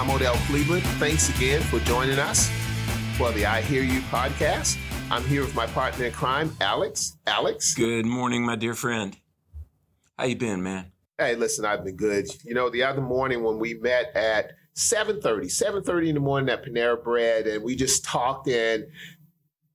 I'm Odell Cleveland. Thanks again for joining us for the I Hear You podcast. I'm here with my partner in crime, Alex. Alex. Good morning, my dear friend. How you been, man? Hey, listen, I've been good. You know, the other morning when we met at 7.30, 7.30 in the morning at Panera Bread, and we just talked and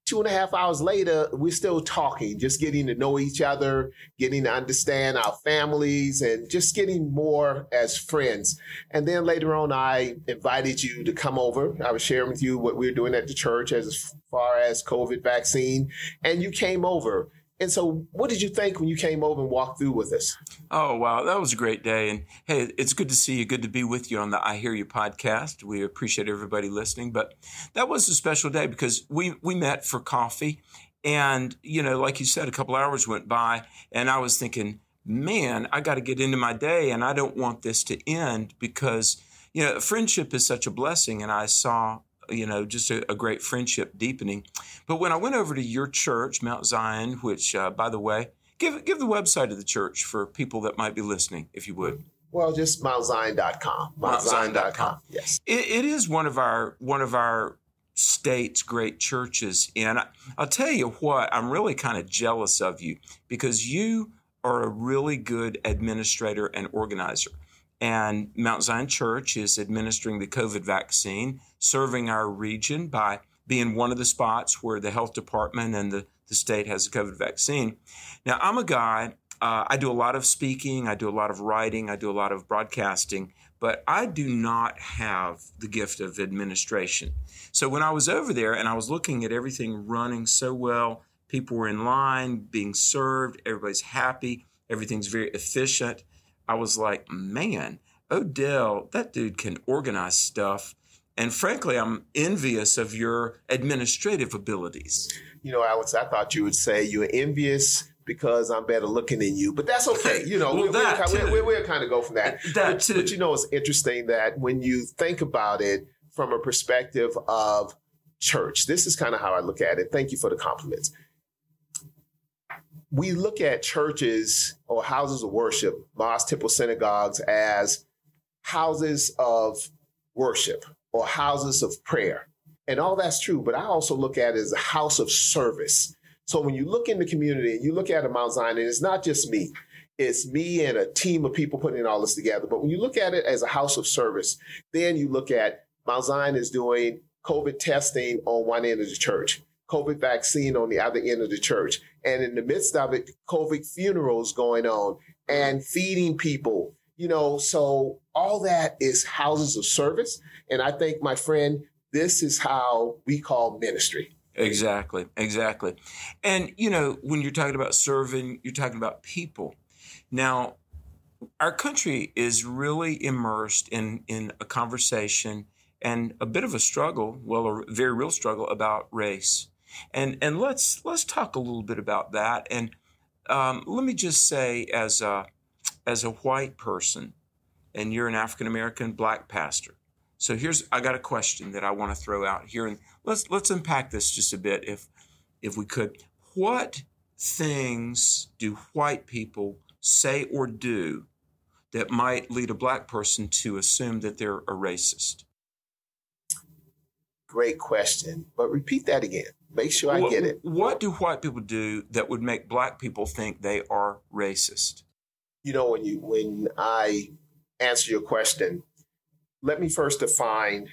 two and a half hours later, we're still talking, just getting to know each other, getting to understand our families, and just getting more as friends. And then later on, I invited you to come over. I was sharing with you what we were doing at the church as far as COVID vaccine, and you came over. And so, what did you think when you came over and walked through with us? Oh, wow. That was a great day. And hey, it's good to see you. Good to be with you on the I Hear You podcast. We appreciate everybody listening. But that was a special day because we, we met for coffee. And, you know, like you said, a couple hours went by, and I was thinking, man, I got to get into my day, and I don't want this to end because, you know, friendship is such a blessing. And I saw you know, just a, a, great friendship deepening. But when I went over to your church, Mount Zion, which, uh, by the way, give give the website of the church for people that might be listening, if you would. Well, just mountzion.com. Mountzion.com. Yes, it, it is one of our one of our state's great churches, and I, I'll tell you what, I'm really kind of jealous of you because you are a really good administrator and organizer. And Mount Zion Church is administering the COVID vaccine, serving our region by being one of the spots where the health department and the, the state has a COVID vaccine. Now, I'm a guy, uh, I do a lot of speaking, I do a lot of writing, I do a lot of broadcasting, but I do not have the gift of administration. So when I was over there and I was looking at everything running so well, people were in line, being served, everybody's happy, everything's very efficient. I was like, man, Odell, that dude can organize stuff. And frankly, I'm envious of your administrative abilities. You know, Alex, I thought you would say you're envious because I'm better looking than you, but that's okay. You know, well, we, that we, we, we'll kind of go from that. That but, too. But you know, it's interesting that when you think about it from a perspective of church, this is kind of how I look at it. Thank you for the compliments we look at churches or houses of worship, mosques, temples, synagogues, as houses of worship or houses of prayer. And all that's true, but I also look at it as a house of service. So when you look in the community and you look at a Mount Zion, and it's not just me, it's me and a team of people putting all this together. But when you look at it as a house of service, then you look at Mount Zion is doing COVID testing on one end of the church. COVID vaccine on the other end of the church. And in the midst of it, COVID funerals going on and feeding people, you know, so all that is houses of service. And I think, my friend, this is how we call ministry. Exactly, exactly. And, you know, when you're talking about serving, you're talking about people. Now, our country is really immersed in, in a conversation and a bit of a struggle, well, a very real struggle about race. And and let's let's talk a little bit about that. And um, let me just say, as a as a white person, and you're an African American black pastor. So here's I got a question that I want to throw out here, and let's let's unpack this just a bit, if if we could. What things do white people say or do that might lead a black person to assume that they're a racist? Great question, but repeat that again. Make sure I what, get it. What do white people do that would make black people think they are racist? You know, when you when I answer your question, let me first define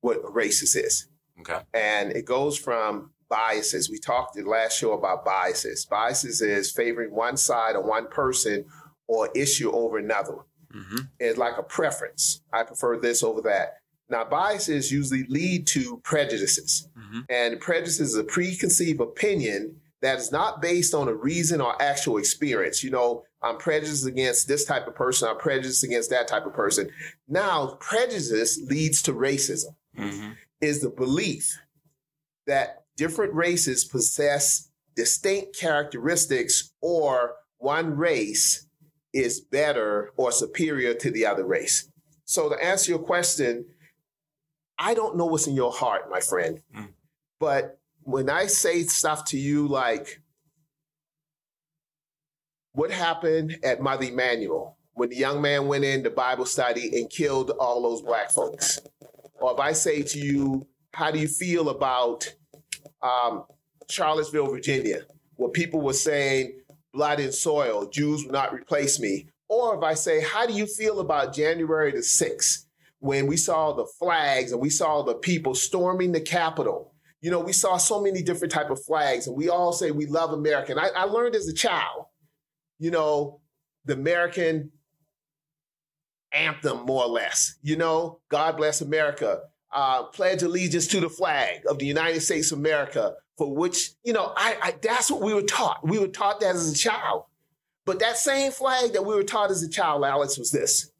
what racist is. Okay. And it goes from biases. We talked in the last show about biases. Biases is favoring one side or one person or issue over another. Mm-hmm. It's like a preference. I prefer this over that. Now, biases usually lead to prejudices, mm-hmm. and prejudice is a preconceived opinion that is not based on a reason or actual experience. You know, I'm prejudiced against this type of person, I'm prejudiced against that type of person. Now, prejudice leads to racism, mm-hmm. is the belief that different races possess distinct characteristics or one race is better or superior to the other race. So, to answer your question, I don't know what's in your heart, my friend. Mm. But when I say stuff to you like, what happened at Mother Emanuel? when the young man went in the Bible study and killed all those black folks. Or if I say to you, how do you feel about um, Charlottesville, Virginia, where people were saying, blood and soil, Jews will not replace me. Or if I say, how do you feel about January the 6th, when we saw the flags and we saw the people storming the Capitol? You know, we saw so many different type of flags, and we all say we love America. And I, I learned as a child, you know, the American anthem, more or less. You know, God bless America. Uh, pledge allegiance to the flag of the United States of America, for which, you know, I, I that's what we were taught. We were taught that as a child. But that same flag that we were taught as a child, Alex, was this.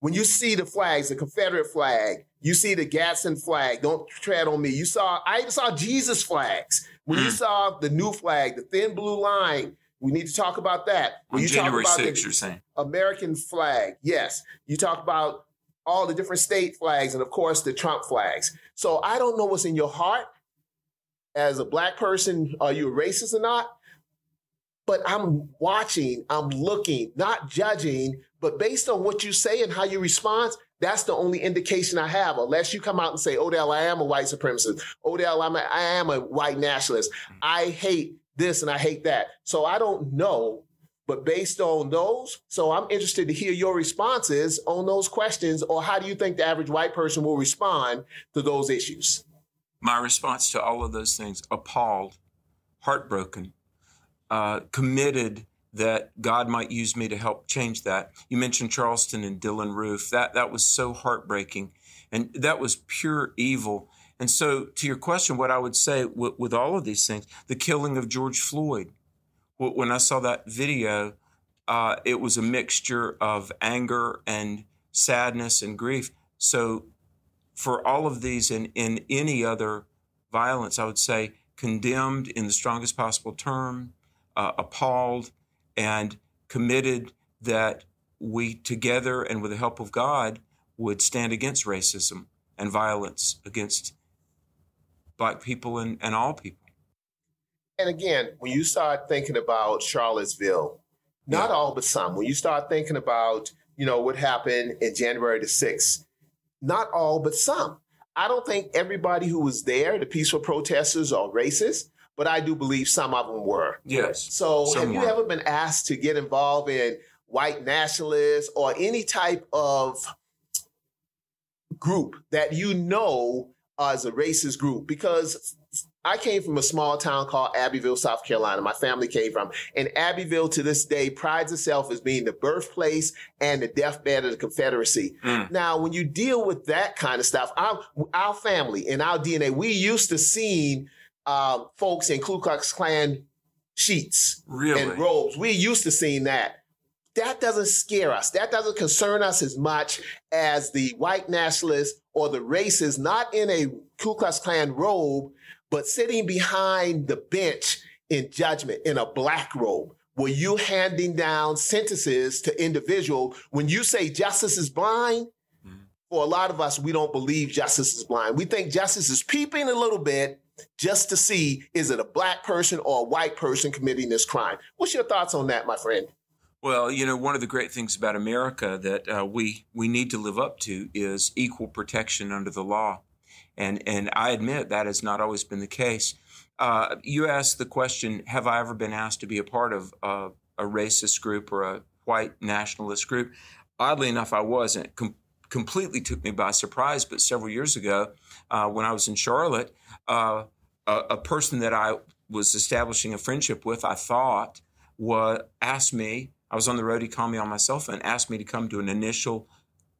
When you see the flags, the Confederate flag, you see the Gadsden flag, don't tread on me. You saw, I even saw Jesus flags. When you hmm. saw the new flag, the thin blue line, we need to talk about that. When On you January talk about 6th, you're saying. American flag, yes. You talk about all the different state flags and, of course, the Trump flags. So I don't know what's in your heart as a black person. Are you a racist or not? But I'm watching, I'm looking, not judging, but based on what you say and how you respond, that's the only indication I have, unless you come out and say, Odell, I am a white supremacist. Odell, I'm a, I am a white nationalist. I hate this and I hate that. So I don't know, but based on those, so I'm interested to hear your responses on those questions, or how do you think the average white person will respond to those issues? My response to all of those things appalled, heartbroken, uh, committed that God might use me to help change that. You mentioned Charleston and Dylann Roof. That that was so heartbreaking, and that was pure evil. And so, to your question, what I would say with, all of these things, the killing of George Floyd, when I saw that video, uh, it was a mixture of anger and sadness and grief. So, for all of these and in any other violence, I would say condemned in the strongest possible term, uh, appalled, and committed that we together and with the help of God would stand against racism and violence against black people and, and all people. And again, when you start thinking about Charlottesville, not yeah. all but some, when you start thinking about, you know, what happened in January the 6th, not all but some. I don't think everybody who was there, the peaceful protesters, are racist, but I do believe some of them were. Yes. So have you ever been asked to get involved in white nationalists or any type of group that you know as a racist group because I came from a small town called Abbeville, South Carolina. My family came from. And Abbeville to this day prides itself as being the birthplace and the deathbed of the Confederacy. Mm. Now, when you deal with that kind of stuff, our, our family and our DNA, we used to see uh, folks in Ku Klux Klan sheets really? and robes. We used to seeing that that doesn't scare us. That doesn't concern us as much as the white nationalists or the racists, not in a Ku Klux Klan robe, but sitting behind the bench in judgment in a black robe. Were you handing down sentences to individual when you say justice is blind? Mm-hmm. For a lot of us, we don't believe justice is blind. We think justice is peeping a little bit just to see is it a black person or a white person committing this crime. What's your thoughts on that, my friend? Well, you know, one of the great things about America that uh, we we need to live up to is equal protection under the law, and and I admit that has not always been the case. Uh, you asked the question: Have I ever been asked to be a part of a racist group or a white nationalist group? Oddly enough, I wasn't. Com- completely took me by surprise. But several years ago, uh, when I was in Charlotte, uh, a, a person that I was establishing a friendship with, I thought, was asked me I was on the road. He called me on my cell phone, asked me to come to an initial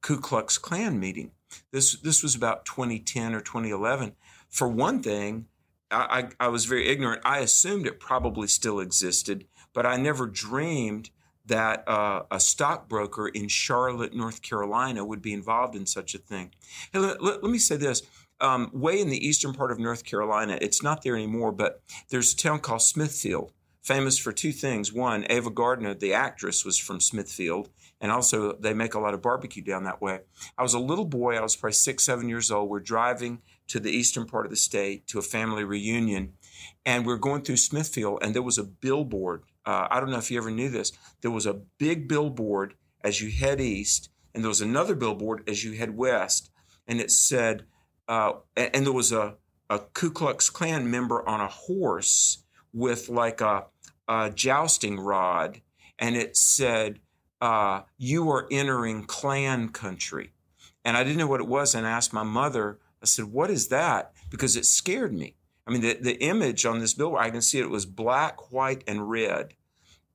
Ku Klux Klan meeting. This this was about 2010 or 2011. For one thing, I, I, I was very ignorant. I assumed it probably still existed, but I never dreamed that uh, a stockbroker in Charlotte, North Carolina, would be involved in such a thing. Hey, let, let, let me say this. Um, way in the eastern part of North Carolina, it's not there anymore, but there's a town called Smithfield famous for two things. One, Ava Gardner, the actress, was from Smithfield, and also they make a lot of barbecue down that way. I was a little boy, I was probably six, seven years old. We're driving to the eastern part of the state to a family reunion, and we're going through Smithfield, and there was a billboard. Uh, I don't know if you ever knew this. There was a big billboard as you head east, and there was another billboard as you head west, and it said, uh, and there was a, a Ku Klux Klan member on a horse with like a, a jousting rod, and it said, uh, "You are entering Klan country." And I didn't know what it was, and I asked my mother. I said, "What is that?" Because it scared me. I mean, the, the image on this billboard, I can see it, it was black, white, and red.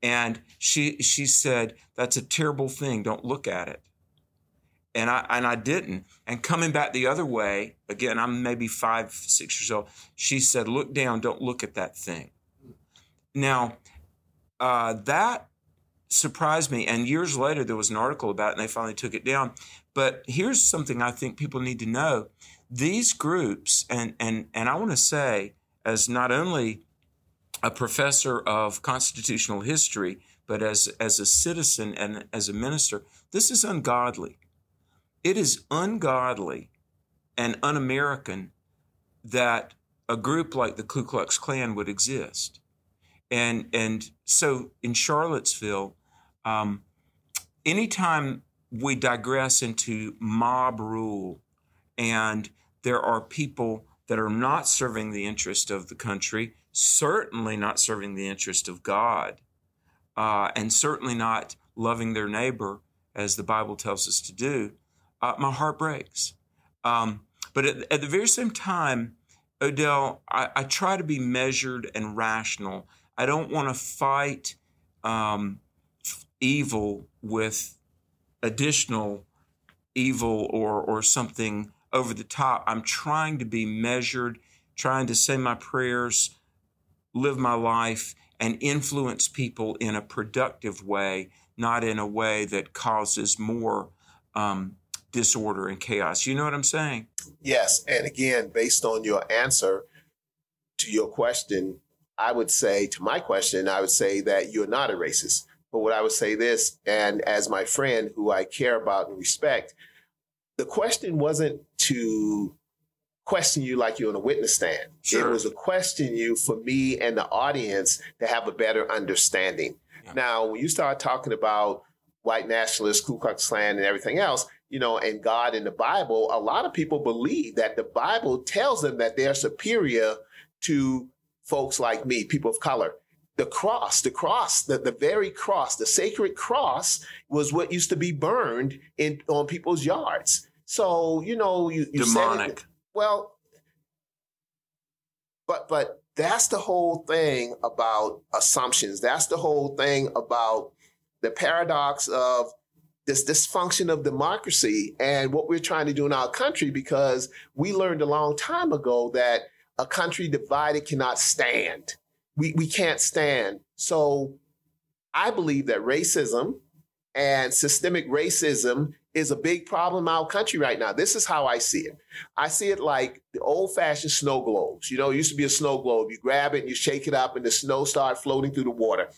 And she she said, That's a terrible thing. Don't look at it. And I and I didn't. And coming back the other way, again, I'm maybe five, six years old, she said, Look down, don't look at that thing. Now, uh, that surprised me. And years later, there was an article about it, and they finally took it down. But here's something I think people need to know these groups, and, and, and I want to say, as not only a professor of constitutional history, but as, as a citizen and as a minister, this is ungodly. It is ungodly and un American that a group like the Ku Klux Klan would exist. And, and so in Charlottesville, um, anytime we digress into mob rule and there are people that are not serving the interest of the country, certainly not serving the interest of God, uh, and certainly not loving their neighbor as the Bible tells us to do, uh, my heart breaks. Um, but at, at, the very same time, Odell, I, I, try to be measured and rational. I don't want to fight um, evil with additional evil or or something over the top. I'm trying to be measured, trying to say my prayers, live my life, and influence people in a productive way, not in a way that causes more um, disorder and chaos. You know what I'm saying? Yes. And again, based on your answer to your question, I would say, to my question, I would say that you're not a racist. But what I would say this, and as my friend who I care about and respect, the question wasn't to question you like you're on a witness stand. Sure. It was a question you for me and the audience to have a better understanding. Yeah. Now, when you start talking about white nationalists, Ku Klux Klan, and everything else, you know, and God in the Bible, a lot of people believe that the Bible tells them that they're superior to folks like me, people of color the cross, the cross, the, the very cross, the sacred cross was what used to be burned in on people's yards. So, you know, you, you demonic. It, well, but but that's the whole thing about assumptions. That's the whole thing about the paradox of this dysfunction of democracy and what we're trying to do in our country because we learned a long time ago that a country divided cannot stand we, we can't stand. So I believe that racism and systemic racism is a big problem in our country right now. This is how I see it. I see it like the old fashioned snow globes. You know, it used to be a snow globe. You grab it and you shake it up and the snow starts floating through the water.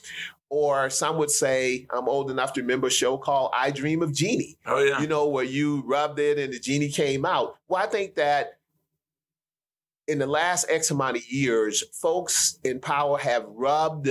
Or some would say, I'm old enough to remember a show called I Dream of Jeannie. Oh, yeah. You know, where you rubbed it and the genie came out. Well, I think that in the last X amount of years, folks in power have rubbed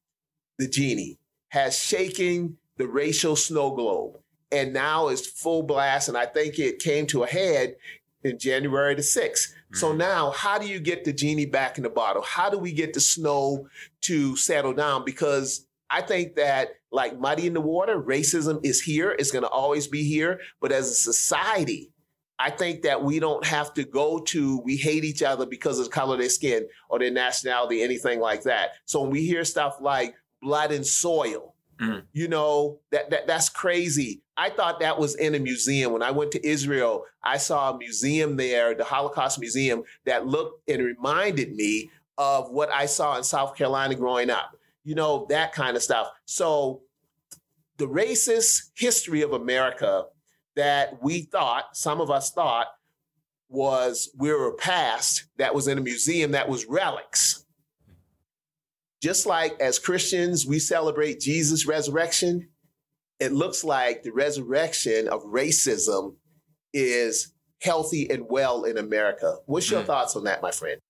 the genie, has shaken the racial snow globe, and now it's full blast. And I think it came to a head in January the 6th. Mm-hmm. So now, how do you get the genie back in the bottle? How do we get the snow to settle down? Because I think that, like muddy in the water, racism is here. It's going to always be here. But as a society, I think that we don't have to go to we hate each other because of the color of their skin or their nationality, anything like that. So when we hear stuff like blood and soil, mm. you know, that, that that's crazy. I thought that was in a museum. When I went to Israel, I saw a museum there, the Holocaust Museum, that looked and reminded me of what I saw in South Carolina growing up. You know, that kind of stuff. So the racist history of America that we thought, some of us thought, was we were past that was in a museum that was relics. Just like as Christians, we celebrate Jesus' resurrection, it looks like the resurrection of racism is healthy and well in America. What's your mm. thoughts on that, my friend?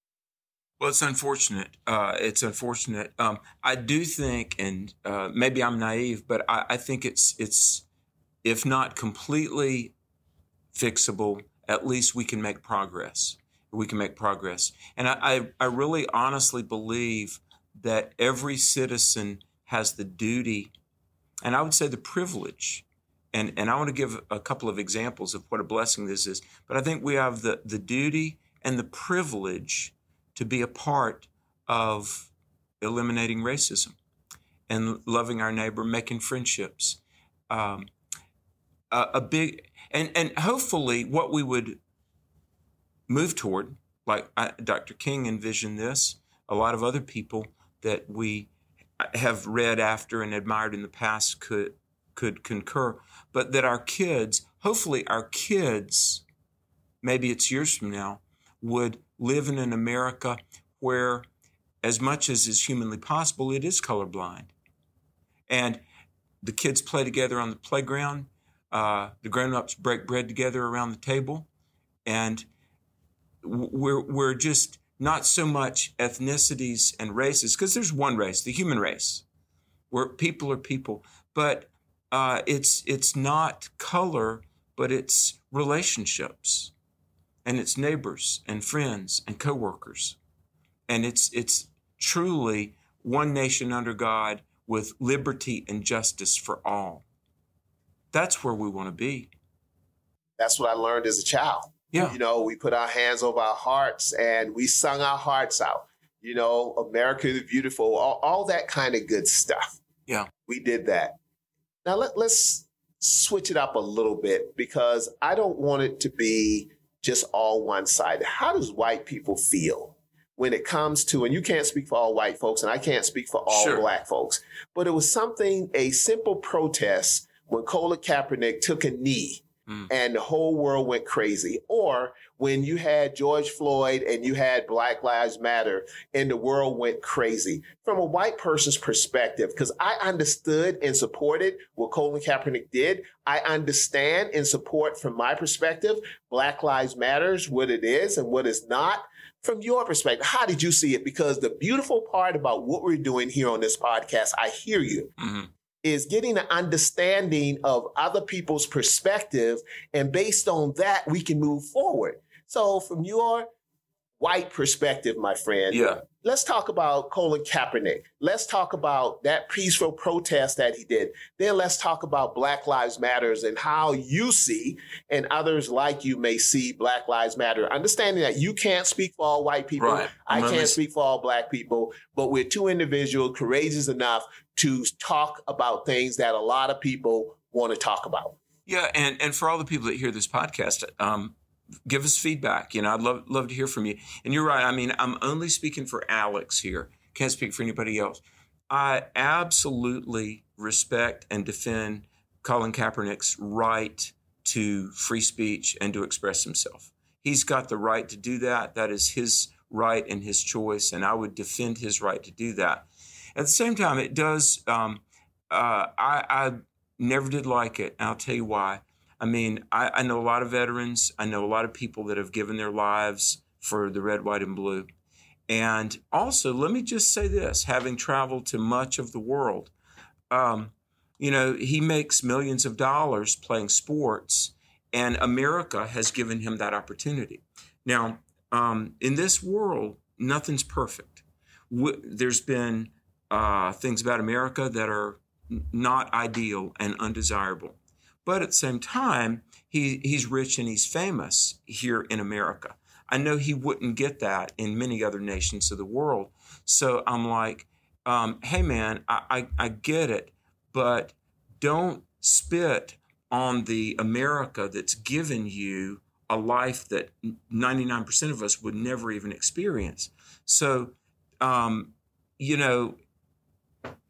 Well, it's unfortunate. Uh, it's unfortunate. Um, I do think, and uh, maybe I'm naive, but I, I think it's it's if not completely fixable, at least we can make progress. We can make progress. And I, I, I really honestly believe that every citizen has the duty, and I would say the privilege. And, and I want to give a couple of examples of what a blessing this is. But I think we have the, the duty and the privilege to be a part of eliminating racism and loving our neighbor, making friendships. Um, a, a big and and hopefully what we would move toward, like I, Dr. King envisioned this, a lot of other people that we have read after and admired in the past could could concur, but that our kids, hopefully our kids, maybe it's years from now, would live in an America where, as much as is humanly possible, it is colorblind. And the kids play together on the playground. Uh, the grown-ups break bread together around the table, and we're we're just not so much ethnicities and races because there's one race, the human race, where people are people, but uh, it's it's not color, but it's relationships, and it's neighbors and friends and coworkers, and it's it's truly one nation under God with liberty and justice for all. That's where we want to be. That's what I learned as a child. Yeah. You know, we put our hands over our hearts and we sung our hearts out. You know, America the Beautiful, all, all that kind of good stuff. Yeah. We did that. Now let, let's switch it up a little bit because I don't want it to be just all one sided. How does white people feel when it comes to, and you can't speak for all white folks, and I can't speak for all Sure. black folks, but it was something, a simple protest when Colin Kaepernick took a knee Mm. and the whole world went crazy. Or when you had George Floyd and you had Black Lives Matter and the world went crazy. From a white person's perspective, because I understood and supported what Colin Kaepernick did, I understand and support from my perspective Black Lives Matters, what it is and what it's not. From your perspective, how did you see it? Because the beautiful part about what we're doing here on this podcast, I hear you Mhm. Is getting an understanding of other people's perspective. And based on that, we can move forward. So, from your white perspective, my friend, Yeah. let's talk about Colin Kaepernick. Let's talk about that peaceful protest that he did. Then let's talk about Black Lives Matters and how you see and others like you may see Black Lives Matter. Understanding that you can't speak for all white people. Right. I can't speak for all black people, but we're two individuals courageous enough to talk about things that a lot of people want to talk about. Yeah, and and for all the people that hear this podcast, um, give us feedback. You know, I'd love love to hear from you. And you're right. I mean, I'm only speaking for Alex here. Can't speak for anybody else. I absolutely respect and defend Colin Kaepernick's right to free speech and to express himself. He's got the right to do that. That is his right and his choice, and I would defend his right to do that. At the same time, it does. Um, uh, I, I never did like it. And I'll tell you why. I mean, I, I know a lot of veterans. I know a lot of people that have given their lives for the red, white, and blue. And also, let me just say this having traveled to much of the world, um, you know, he makes millions of dollars playing sports, and America has given him that opportunity. Now, um, in this world, nothing's perfect. W- there's been uh, things about America that are not ideal and undesirable. But at the same time, he, he's rich and he's famous here in America. I know he wouldn't get that in many other nations of the world. So I'm like, um, hey man, I, I, I get it, but don't spit on the America that's given you a life that 99% of us would never even experience. So, um, you know,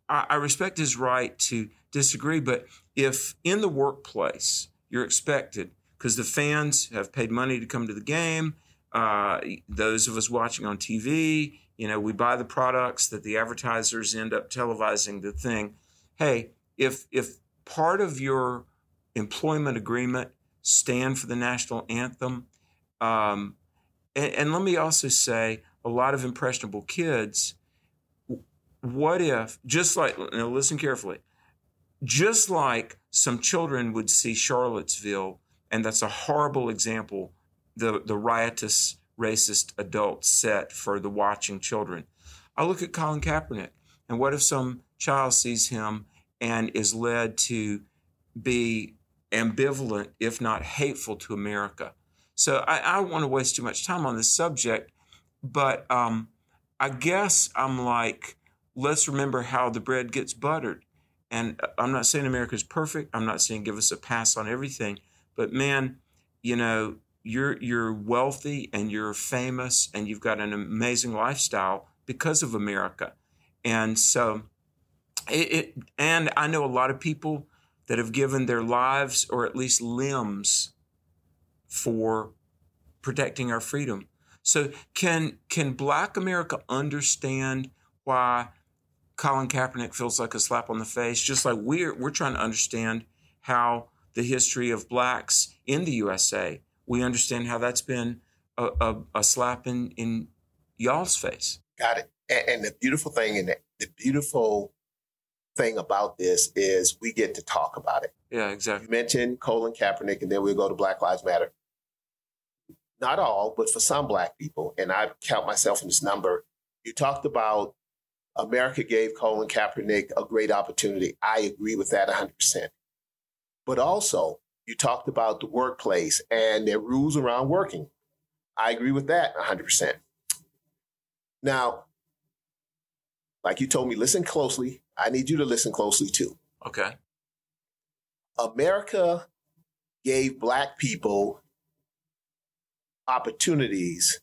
I, I respect his right to disagree, but if in the workplace you're expected, because the fans have paid money to come to the game, uh, those of us watching on TV, you know, we buy the products that the advertisers end up televising the thing. Hey, if if part of your employment agreement stand for the national anthem, um, and, and let me also say, a lot of impressionable kids what if just like now listen carefully just like some children would see Charlottesville, and that's a horrible example, the, the riotous, racist adults set for the watching children. I look at Colin Kaepernick, and what if some child sees him and is led to be ambivalent, if not hateful, to America? So I, I don't want to waste too much time on this subject, but um, I guess I'm like, let's remember how the bread gets buttered. And uh, I'm not saying America's perfect. I'm not saying give us a pass on everything. But man, you know, you're you're wealthy and you're famous and you've got an amazing lifestyle because of America. And so it, it and I know a lot of people that have given their lives or at least limbs for protecting our freedom. So can can black America understand why Colin Kaepernick feels like a slap on the face, just like we're we're trying to understand how the history of blacks in the USA. We understand how that's been a, a, a slap in, in y'all's face. Got it. And, and the beautiful thing and the, the beautiful thing about this is we get to talk about it. Yeah, exactly. You mentioned Colin Kaepernick, and then we'll go to Black Lives Matter. Not all, but for some black people, and I count myself in this number. You talked about America gave Colin Kaepernick a great opportunity. I agree with that 100%. But also, you talked about the workplace and their rules around working. I agree with that 100%. Now, like you told me, listen closely. I need you to listen closely too. Okay. America gave Black people opportunities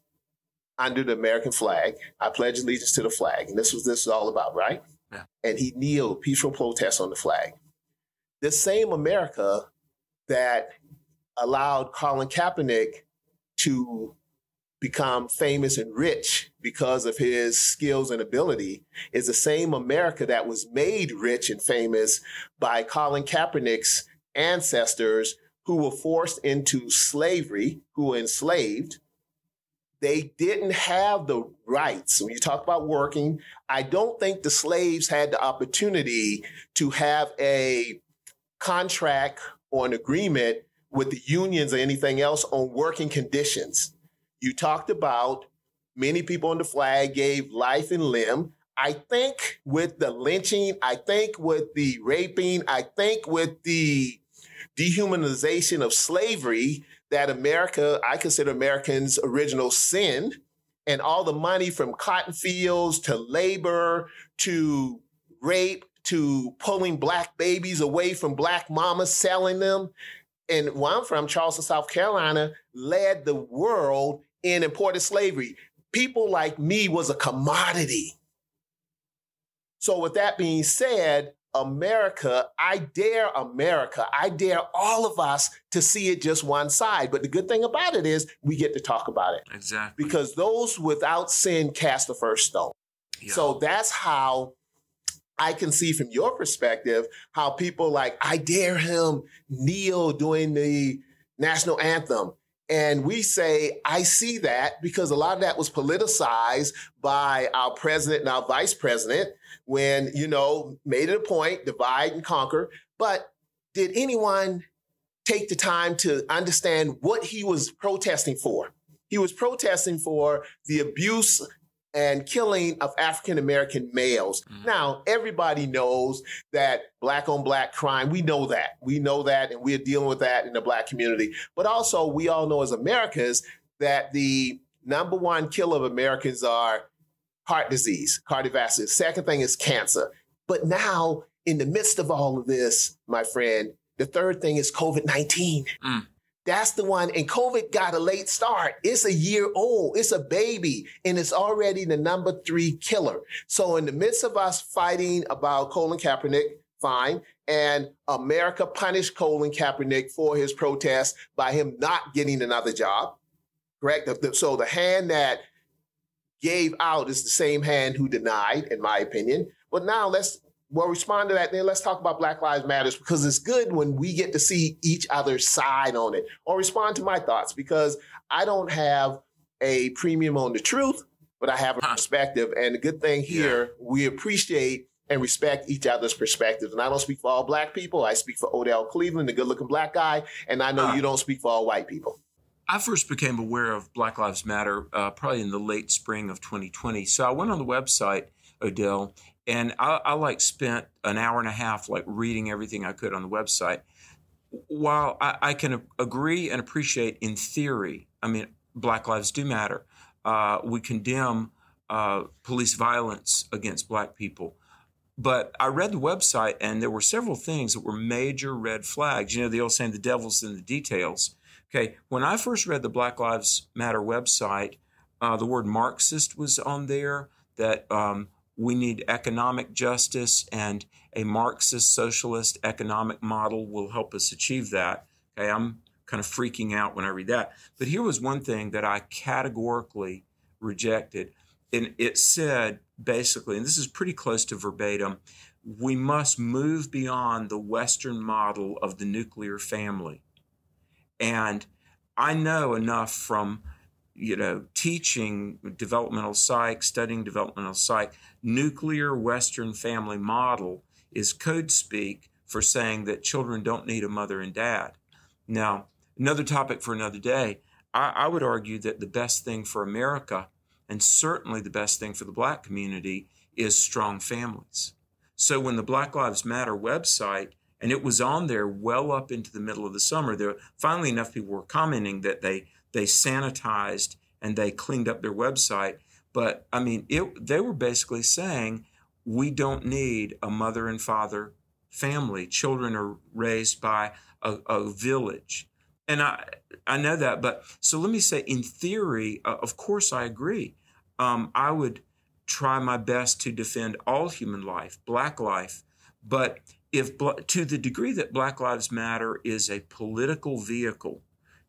under the American flag. I pledge allegiance to the flag. And this was this is all about, right? Yeah. And he kneeled peaceful protest on the flag. The same America that allowed Colin Kaepernick to become famous and rich because of his skills and ability is the same America that was made rich and famous by Colin Kaepernick's ancestors who were forced into slavery, who were enslaved, they didn't have the rights. When you talk about working, I don't think the slaves had the opportunity to have a contract or an agreement with the unions or anything else on working conditions. You talked about many people on the flag gave life and limb. I think with the lynching, I think with the raping, I think with the dehumanization of slavery, that America, I consider Americans' original sin, and all the money from cotton fields to labor to rape to pulling black babies away from black mamas, selling them. And where I'm from, Charleston, South Carolina, led the world in imported slavery. People like me was a commodity. So, with that being said, America, I dare America, I dare all of us to see it just one side. But the good thing about it is we get to talk about it. Exactly. Because those without sin cast the first stone. Yeah. So that's how I can see from your perspective how people like, I dare him kneel doing the national anthem. And we say, I see that because a lot of that was politicized by our president and our vice president when, you know, made it a point, divide and conquer. But did anyone take the time to understand what he was protesting for? He was protesting for the abuse and killing of African American males. Mm-hmm. Now, everybody knows that black on black crime, we know that. We know that, and we're dealing with that in the black community. But also, we all know as Americans that the number one killer of Americans are heart disease, cardiovascular. Second thing is cancer. But now, in the midst of all of this, my friend, the third thing is COVID 19. Mm. That's the one. And COVID got a late start. It's a year old. It's a baby and it's already the number three killer. So in the midst of us fighting about Colin Kaepernick, fine. And America punished Colin Kaepernick for his protest by him not getting another job. Correct. So the hand that gave out is the same hand who denied, in my opinion. But now let's well respond to that. Then let's talk about Black Lives Matters because it's good when we get to see each other's side on it or respond to my thoughts because I don't have a premium on the truth, but I have a perspective. And the good thing here, yeah. we appreciate and respect each other's perspectives. And I don't speak for all black people. I speak for Odell Cleveland, the good looking black guy. And I know uh, you don't speak for all white people. I first became aware of Black Lives Matter uh, probably in the late spring of 2020. So I went on the website, Odell, and I, I like spent an hour and a half like reading everything I could on the website. While I, I can agree and appreciate in theory, I mean, Black lives do matter. Uh, we condemn uh, police violence against Black people. But I read the website, and there were several things that were major red flags. You know, the old saying, the devil's in the details. Okay, when I first read the Black Lives Matter website, uh, the word Marxist was on there, that um, we need economic justice, and a Marxist socialist economic model will help us achieve that. Okay, I'm kind of freaking out when I read that. But here was one thing that I categorically rejected. And it said basically, and this is pretty close to verbatim, we must move beyond the Western model of the nuclear family. And I know enough from, you know, teaching developmental psych, studying developmental psych, nuclear Western family model is code speak for saying that children don't need a mother and dad. Now, another topic for another day. I, I would argue that the best thing for America, and certainly the best thing for the black community, is strong families. So when the Black Lives Matter website, and it was on there well up into the middle of the summer, there finally enough people were commenting that they they sanitized and they cleaned up their website. But I mean, it, they were basically saying we don't need a mother and father family. Children are raised by a, a village and I I know that, but so let me say, in theory, uh, of course, I agree. Um, I would try my best to defend all human life, Black life, but if to the degree that Black Lives Matter is a political vehicle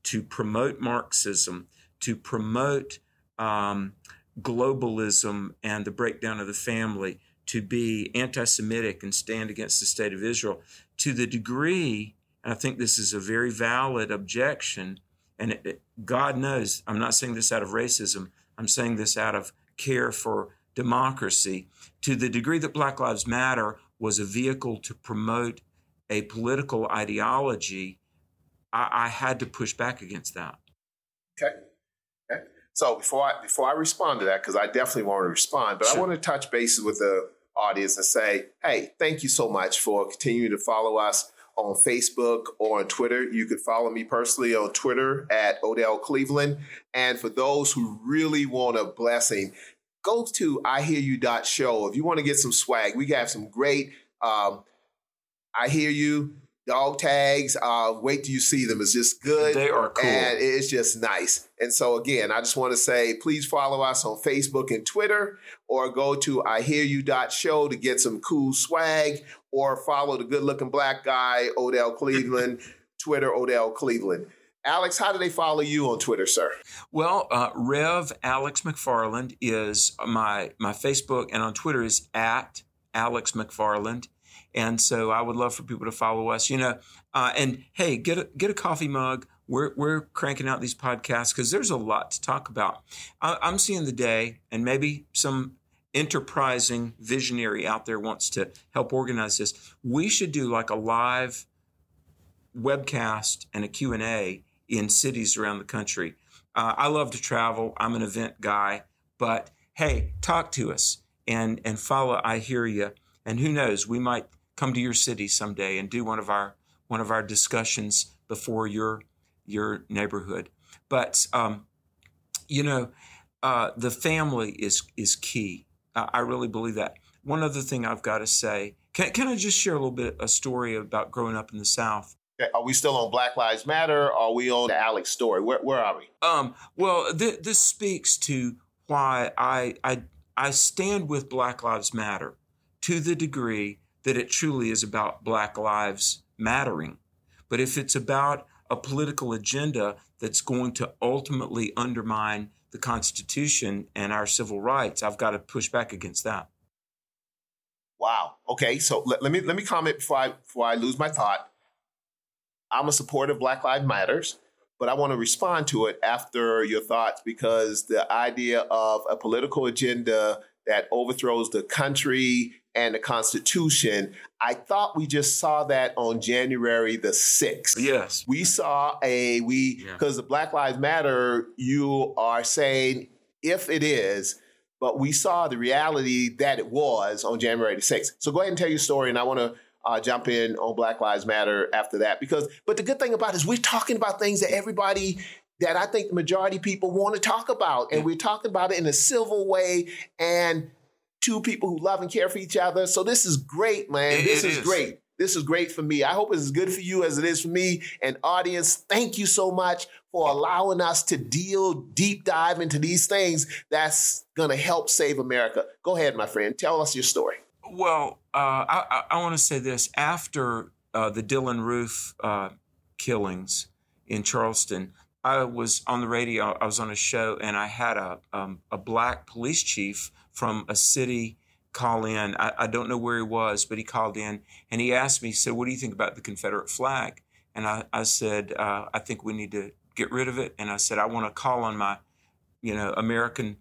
to promote Marxism, to promote um, globalism and the breakdown of the family, to be anti-Semitic and stand against the state of Israel, to the degree and I think this is a very valid objection. And it, it, God knows, I'm not saying this out of racism, I'm saying this out of care for democracy. To the degree that Black Lives Matter was a vehicle to promote a political ideology, I, I had to push back against that. Okay. okay. So before I before I respond to that, because I definitely want to respond, but sure. I want to touch bases with the audience and say, hey, thank you so much for continuing to follow us on Facebook or on Twitter. You could follow me personally on Twitter at Odell Cleveland. And for those who really want a blessing, go to ihearyou.show. If you want to get some swag, we got some great um, I Hear You dog tags. Uh, wait till you see them. It's just good. They are cool. And it's just nice. And so again, I just want to say, please follow us on Facebook and Twitter or go to ihearyou.show to get some cool swag or follow the good looking black guy, Odell Cleveland, Twitter, Odell Cleveland. Alex, how do they follow you on Twitter, sir? Well, uh, Rev Alex McFarland is my my Facebook, and on Twitter is at Alex McFarland. And so I would love for people to follow us, you know. Uh, and hey, get a, get a coffee mug. We're, we're cranking out these podcasts because there's a lot to talk about. I, I'm seeing the day, and maybe some enterprising visionary out there wants to help organize this. We should do like a live webcast and a Q&A in cities around the country. Uh, I love to travel. I'm an event guy, but hey, talk to us and and follow. I hear you, and who knows, we might come to your city someday and do one of our one of our discussions before your your neighborhood. But um, you know, uh, the family is is key. I, I really believe that. One other thing I've got to say, can, can I just share a little bit a story about growing up in the South? Are we still on Black Lives Matter? Or are we on the Alex story? Where, where are we? Um, well, th- this speaks to why I, I I stand with Black Lives Matter to the degree that it truly is about Black lives mattering. But if it's about a political agenda that's going to ultimately undermine the Constitution and our civil rights, I've got to push back against that. Wow. Okay. So let, let me let me comment before I before I lose my thought. I'm a supporter of Black Lives Matters, but I want to respond to it after your thoughts because the idea of a political agenda that overthrows the country and the Constitution. I thought we just saw that on January the 6th. Yes. We saw a, we, because yeah. the Black Lives Matter, you are saying if it is, but we saw the reality that it was on January the 6th. So go ahead and tell your story, and I want to uh, jump in on Black Lives Matter after that. Because, but the good thing about it is we're talking about things that everybody that I think the majority people want to talk about, and we're talking about it in a civil way and two people who love and care for each other. So this is great, man. It, this it is, is great. This is great for me. I hope it's as good for you as it is for me. And audience, thank you so much for allowing us to deal deep dive into these things that's going to help save America. Go ahead, my friend. Tell us your story. Well, uh, I, I want to say this. After uh, the Dylann Roof uh, killings in Charleston, I was on the radio. I was on a show, and I had a um, a black police chief from a city call in. I, I, don't know where he was, but he called in and he asked me. He said, "What do you think about the Confederate flag?" And I, I said, uh, "I think we need to get rid of it." And I said, "I want to call on my, you know, American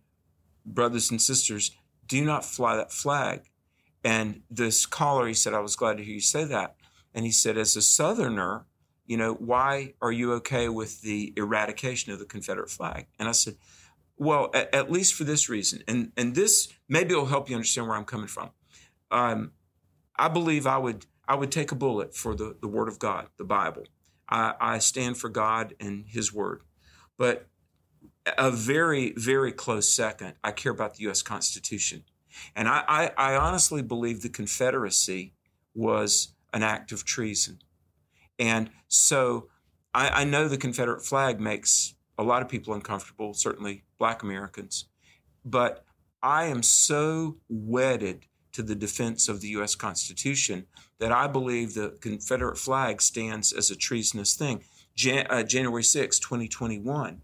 brothers and sisters. Do not fly that flag." And this caller, he said, "I was glad to hear you say that." And he said, "As a Southerner." you know, why are you okay with the eradication of the Confederate flag? And I said, well, at, at least for this reason, and and this maybe will help you understand where I'm coming from. Um, I believe I would I would take a bullet for the the Word of God, the Bible. I, I stand for God and His Word, but a very very close second, I care about the U.S. Constitution, and I, I, I honestly believe the Confederacy was an act of treason. And so I, I know the Confederate flag makes a lot of people uncomfortable, certainly black Americans. But I am so wedded to the defense of the U.S. Constitution that I believe the Confederate flag stands as a treasonous thing. Jan- uh, January 6, 2021,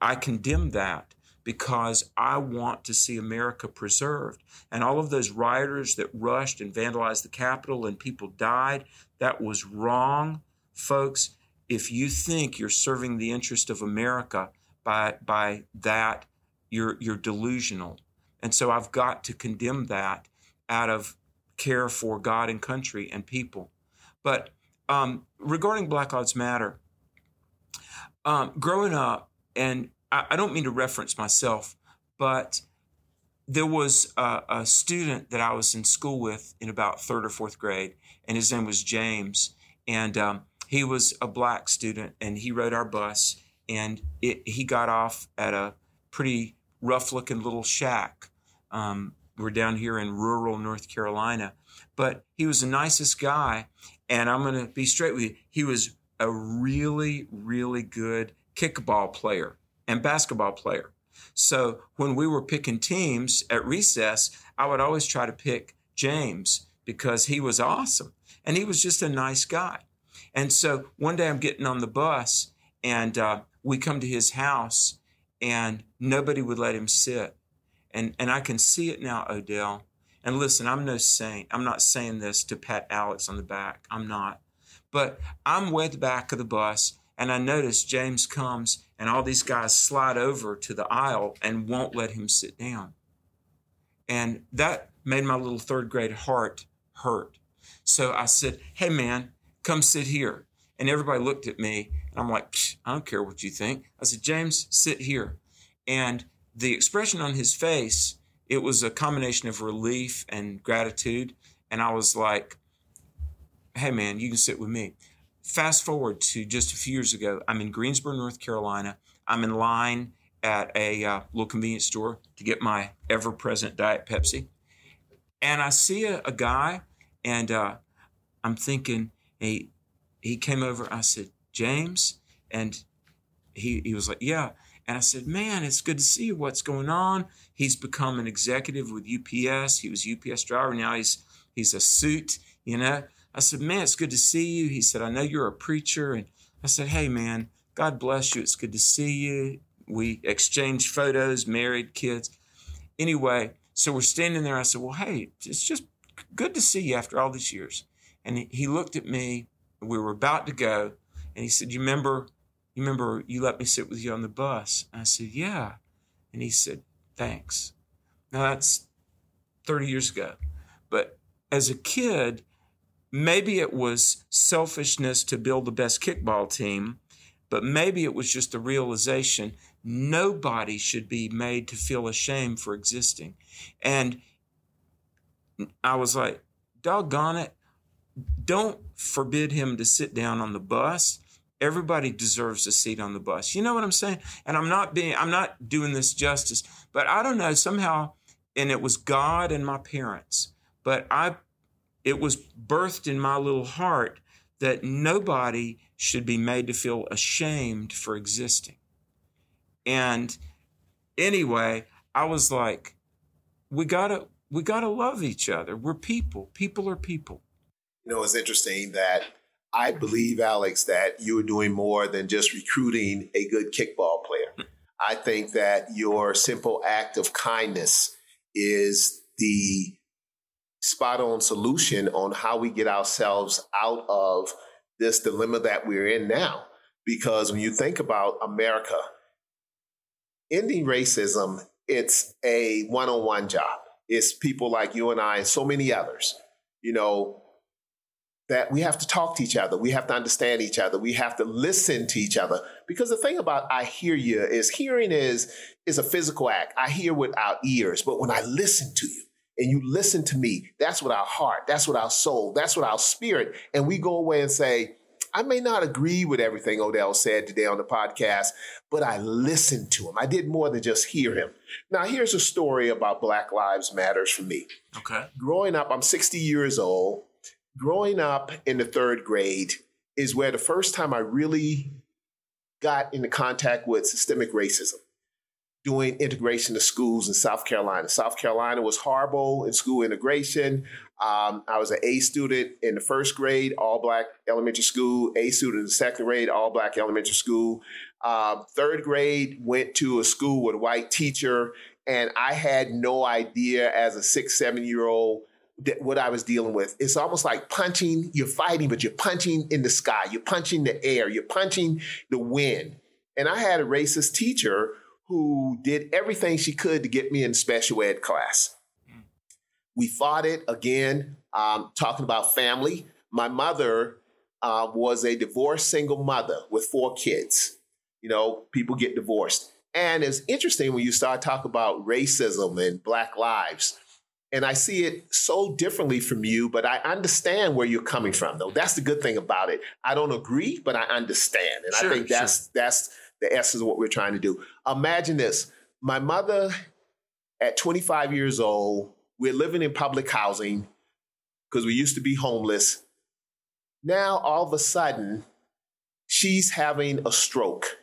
I condemn that because I want to see America preserved. And all of those rioters that rushed and vandalized the Capitol and people died, that was wrong. Folks, if you think you're serving the interest of America by, by that, you're, you're delusional. And so I've got to condemn that out of care for God and country and people. But um, regarding Black Lives Matter, um, growing up, and I, I don't mean to reference myself, but there was a, a, student that I was in school with in about third or fourth grade, and his name was James. And um, he was a black student, and he rode our bus, and it, he got off at a pretty rough looking little shack. Um, we're down here in rural North Carolina, but he was the nicest guy. And I'm going to be straight with you. He was a really, really good kickball player and basketball player. So when we were picking teams at recess, I would always try to pick James because he was awesome and he was just a nice guy. And so one day I'm getting on the bus and uh, we come to his house and nobody would let him sit. And, and I can see it now, Odell. And listen, I'm no saint. I'm not saying this to pat Alex on the back. I'm not. But I'm way at the back of the bus and I notice James comes and all these guys slide over to the aisle and won't let him sit down. And that made my little third grade heart hurt. So I said, Hey, man, come sit here. And everybody looked at me, and I'm like, I don't care what you think. I said, James, sit here. And the expression on his face, it was a combination of relief and gratitude. And I was like, Hey, man, you can sit with me. Fast forward to just a few years ago, I'm in Greensboro, North Carolina. I'm in line at a uh, little convenience store to get my ever present Diet Pepsi. And I see a, a guy, and uh, I'm thinking, he, he came over. I said, James? And he, he was like, Yeah. And I said, Man, it's good to see you. What's going on? He's become an executive with UPS. He was UPS driver. Now he's he's a suit, you know. I said, Man, it's good to see you. He said, I know you're a preacher. And I said, Hey, man, God bless you. It's good to see you. We exchanged photos, married, kids. Anyway, so we're standing there. I said, Well, hey, it's just good to see you after all these years. And he looked at me. We were about to go. And he said, You remember, you remember you let me sit with you on the bus? I said, Yeah. And he said, Thanks. Now that's 30 years ago. But as a kid, maybe it was selfishness to build the best kickball team, but maybe it was just a realization nobody should be made to feel ashamed for existing. And I was like, doggone it, don't forbid him to sit down on the bus. Everybody deserves a seat on the bus. You know what I'm saying? And I'm not being, I'm not doing this justice, but I don't know, somehow, and it was God and my parents, but I, it was birthed in my little heart that nobody should be made to feel ashamed for existing. And anyway, I was like, we gotta, we gotta love each other. We're people. People are people. You know, it's interesting that I believe, Alex, that you are doing more than just recruiting a good kickball player. I think that your simple act of kindness is the spot on solution on how we get ourselves out of this dilemma that we're in now. Because when you think about America, ending racism, it's a one on one job. It's people like you and I and so many others. You know, that we have to talk to each other. We have to understand each other. We have to listen to each other. Because the thing about I hear you is hearing is is a physical act. I hear with our ears, but when I listen to you and you listen to me, that's what our heart, that's what our soul, that's what our spirit. And we go away and say, I may not agree with everything Odell said today on the podcast, but I listened to him. I did more than just hear him. Now, here's a story about Black Lives Matters for me. Okay. Growing up, I'm 60 years old growing up in the third grade is where the first time I really got into contact with systemic racism, doing integration of schools in South Carolina. South Carolina was horrible in school integration. Um, I was an A student in the first grade, all black elementary school, A student in the second grade, all black elementary school. Um, third grade, went to a school with a white teacher, and I had no idea as a six, seven year old what I was dealing with. It's almost like punching, you're fighting, but you're punching in the sky, you're punching the air, you're punching the wind. And I had a racist teacher who did everything she could to get me in special ed class. We fought it again, um, talking about family. My mother uh, was a divorced single mother with four kids. You know, people get divorced. And it's interesting when you start talking about racism and Black lives and I see it so differently from you, but I understand where you're coming from, though. That's the good thing about it. I don't agree, but I understand. And sure, I think that's sure. that's the essence of what we're trying to do. Imagine this. My mother at 25 years old, we're living in public housing because we used to be homeless. Now all of a sudden, she's having a stroke.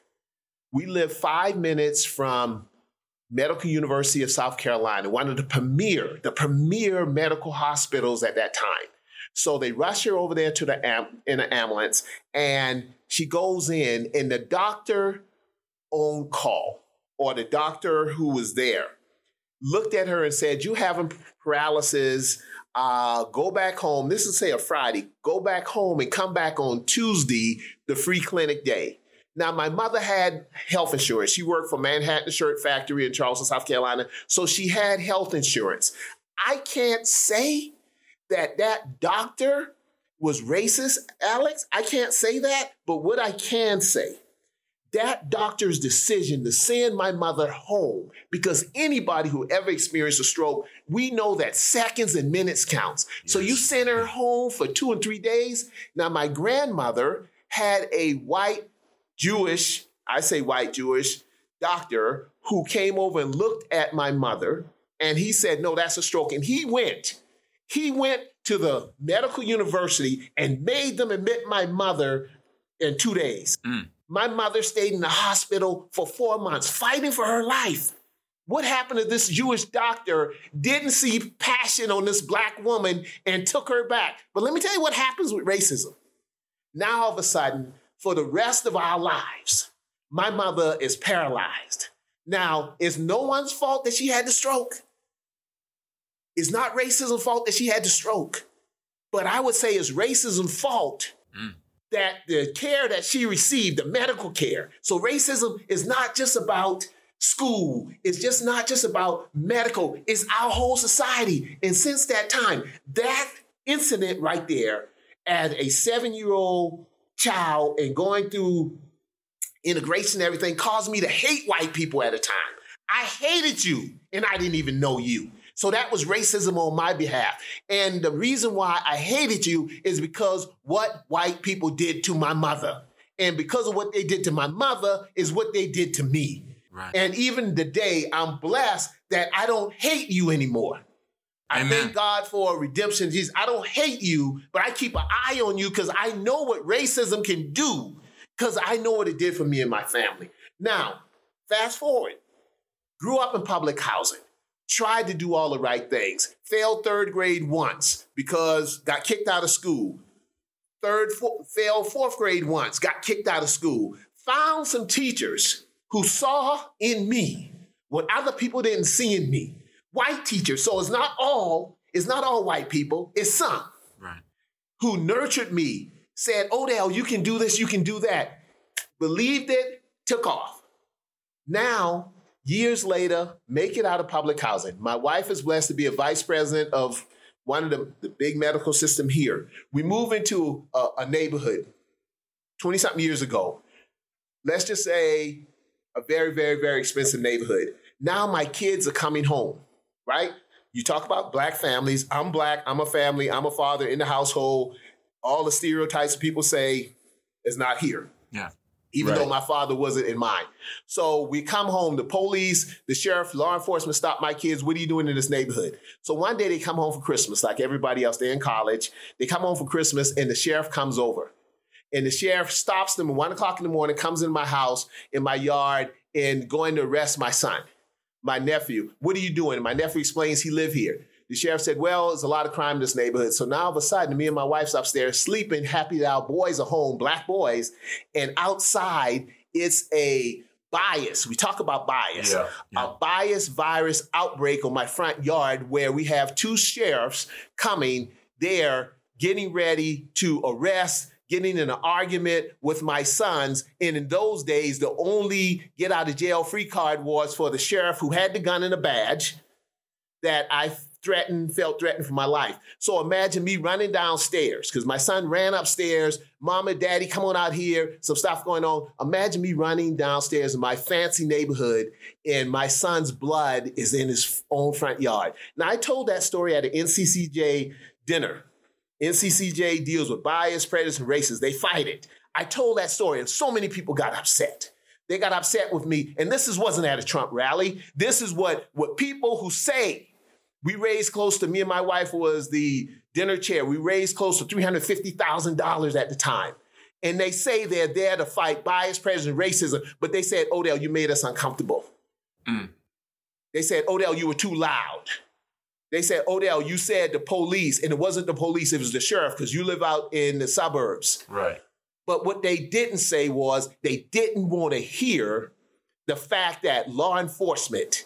We live five minutes from Medical University of South Carolina, one of the premier, the premier medical hospitals at that time. So they rush her over there to the am- in an ambulance, and she goes in, and the doctor on call or the doctor who was there looked at her and said, "You having paralysis? Uh, go back home. This is say a Friday. Go back home and come back on Tuesday, the free clinic day." Now, my mother had health insurance. She worked for Manhattan Shirt Factory in Charleston, South Carolina. So she had health insurance. I can't say that that doctor was racist, Alex. I can't say that. But what I can say, that doctor's decision to send my mother home, because anybody who ever experienced a stroke, we know that seconds and minutes counts. Yes. So you send her home for two and three days. Now, my grandmother had a white Jewish, I say white Jewish doctor who came over and looked at my mother and he said, No, that's a stroke. And he went, he went to the medical university and made them admit my mother in two days. Mm. My mother stayed in the hospital for four months fighting for her life. What happened to this Jewish doctor didn't see passion on this black woman and took her back. But let me tell you what happens with racism. Now, all of a sudden, for the rest of our lives. My mother is paralyzed. Now, it's no one's fault that she had the stroke. It's not racism's fault that she had the stroke. But I would say it's racism's fault mm. That the care that she received, the medical care. So racism is not just about school. It's just not just about medical, it's our whole society. And since that time, that incident right there, as a seven year old child and going through integration and everything, caused me to hate white people at a time. I hated you and I didn't even know you. So that was racism on my behalf. And the reason why I hated you is because what white people did to my mother. And because of what they did to my mother is what they did to me. Right. And even today, I'm blessed that I don't hate you anymore. I thank God for redemption. Jesus, I don't hate you, but I keep an eye on you because I know what racism can do because I know what it did for me and my family. Now, fast forward. Grew up in public housing tried to do all the right things, failed third grade once because got kicked out of school. Third, four, failed fourth grade once, got kicked out of school. Found some teachers who saw in me what other people didn't see in me. White teachers, so it's not all, it's not all white people, it's some. Right. Who nurtured me, said, Odell, you can do this, you can do that. Believed it, took off. Now Years later, make it out of public housing. My wife is blessed to be a vice president of one of the, the big medical system here. We move into a, a neighborhood 20 something years ago. Let's just say a very, very, very expensive neighborhood. Now my kids are coming home, right? You talk about black families. I'm black. I'm a family. I'm a father in the household. All the stereotypes people say is not here. Yeah even right. though my father wasn't in mine. So we come home, the police, the sheriff, law enforcement stop my kids. What are you doing in this neighborhood? So one day they come home for Christmas, like everybody else. They're in college. They come home for Christmas, and the sheriff comes over. And the sheriff stops them at one o'clock in the morning, comes in my house, in my yard, and going to arrest my son, my nephew. What are you doing? And my nephew explains he live here. The sheriff said, Well, there's a lot of crime in this neighborhood. So now all of a sudden, me and my wife's upstairs sleeping, happy that our boys are home, black boys. And outside, it's a bias. We talk about bias. Yeah, yeah. A bias virus outbreak on my front yard where we have two sheriffs coming there, getting ready to arrest getting in an argument with my sons. And in those days, the only get out of jail free card was for the sheriff who had the gun and a badge that I threatened, felt threatened for my life. So imagine me running downstairs because my son ran upstairs. Mom and daddy, come on out here. Some stuff going on. Imagine me running downstairs in my fancy neighborhood and my son's blood is in his own front yard. Now, I told that story at an NCCJ dinner. NCCJ deals with bias, prejudice, and races. They fight it. I told that story and so many people got upset. They got upset with me. And this is, wasn't at a Trump rally. This is what, what people who say we raised close to me and my wife was the dinner chair. We raised close to $350,000 at the time. And they say they're there to fight bias, prejudice, and racism, but they said, Odell, you made us uncomfortable. Mm. They said, Odell, you were too loud. They said, Odell, you said the police, and it wasn't the police, it was the sheriff, because you live out in the suburbs. Right. But what they didn't say was they didn't want to hear the fact that law enforcement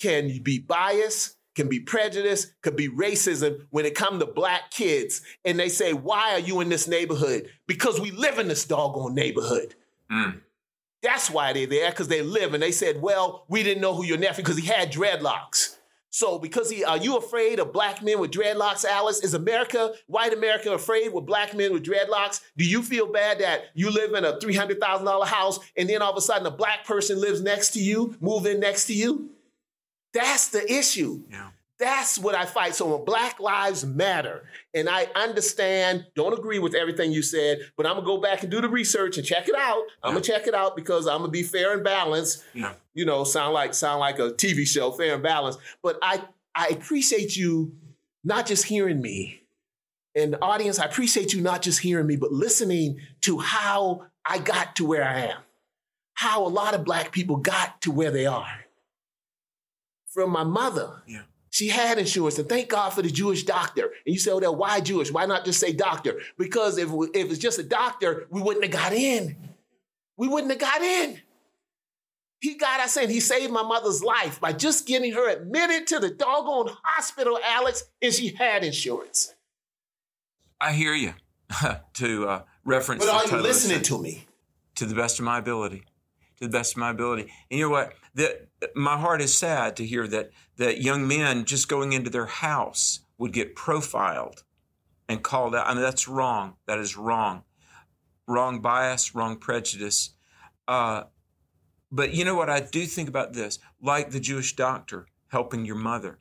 can be biased, can be prejudice, could be racism when it comes to black kids. And they say, Why are you in this neighborhood? Because we live in this doggone neighborhood. Mm. That's why they're there, because they live. And they said, Well, we didn't know who your nephew, because he had dreadlocks. So, because he, are you afraid of black men with dreadlocks, Alice? Is America, white America, afraid with black men with dreadlocks? Do you feel bad that you live in a $300,000 house and then all of a sudden a black person lives next to you, move in next to you? That's the issue. Yeah. That's what I fight. So when Black Lives Matter, and I understand, don't agree with everything you said, but I'm gonna go back and do the research and check it out. I'm gonna check it out because I'm gonna be fair and balanced. Yeah. You know, sound like sound like a TV show, fair and balanced. But I I appreciate you not just hearing me. And audience, I appreciate you not just hearing me, but listening to how I got to where I am. How a lot of black people got to where they are from my mother. Yeah. She had insurance, and thank God for the Jewish doctor. And you say, oh, well, why Jewish? Why not just say doctor? Because if, if it's just a doctor, we wouldn't have got in. We wouldn't have got in. He got us in. He saved my mother's life by just getting her admitted to the doggone hospital, Alex, and she had insurance. I hear you. to uh, reference, but are you listening to me? To the best of my ability. To the best of my ability. And you know what? That my heart is sad to hear that that young men just going into their house would get profiled and called out. I mean, that's wrong. That is wrong. Wrong bias, wrong prejudice. Uh, but you know what? I do think about this like the Jewish doctor helping your mother,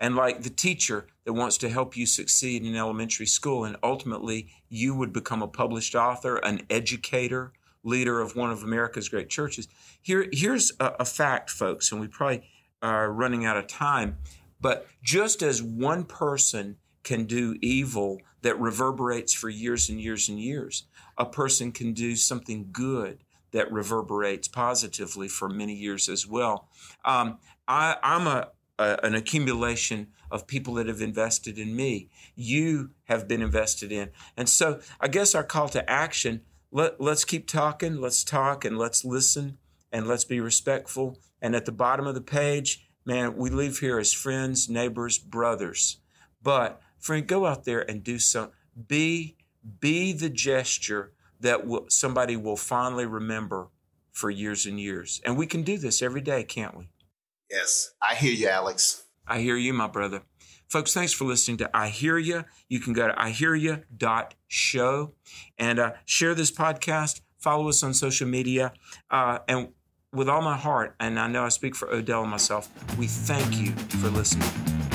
and like the teacher that wants to help you succeed in elementary school. And ultimately, you would become a published author, an educator, leader of one of America's great churches. Here, here's a, a fact, folks, and we probably are running out of time. But just as one person can do evil that reverberates for years and years and years, a person can do something good that reverberates positively for many years as well. Um, I, am a, a, an accumulation of people that have invested in me. You have been invested in. And so I guess our call to action let, let's keep talking, let's talk and let's listen and let's be respectful. And at the bottom of the page, man, we leave here as friends, neighbors, brothers. But friend, go out there and do some. Be be the gesture that will, somebody will fondly remember for years and years. And we can do this every day, can't we? Yes, I hear you, Alex. I hear you, my brother. Folks, thanks for listening to I Hear You. You can go to ihearyou.show and uh, share this podcast. Follow us on social media. Uh, and with all my heart, and I know I speak for Odell and myself, we thank you for listening.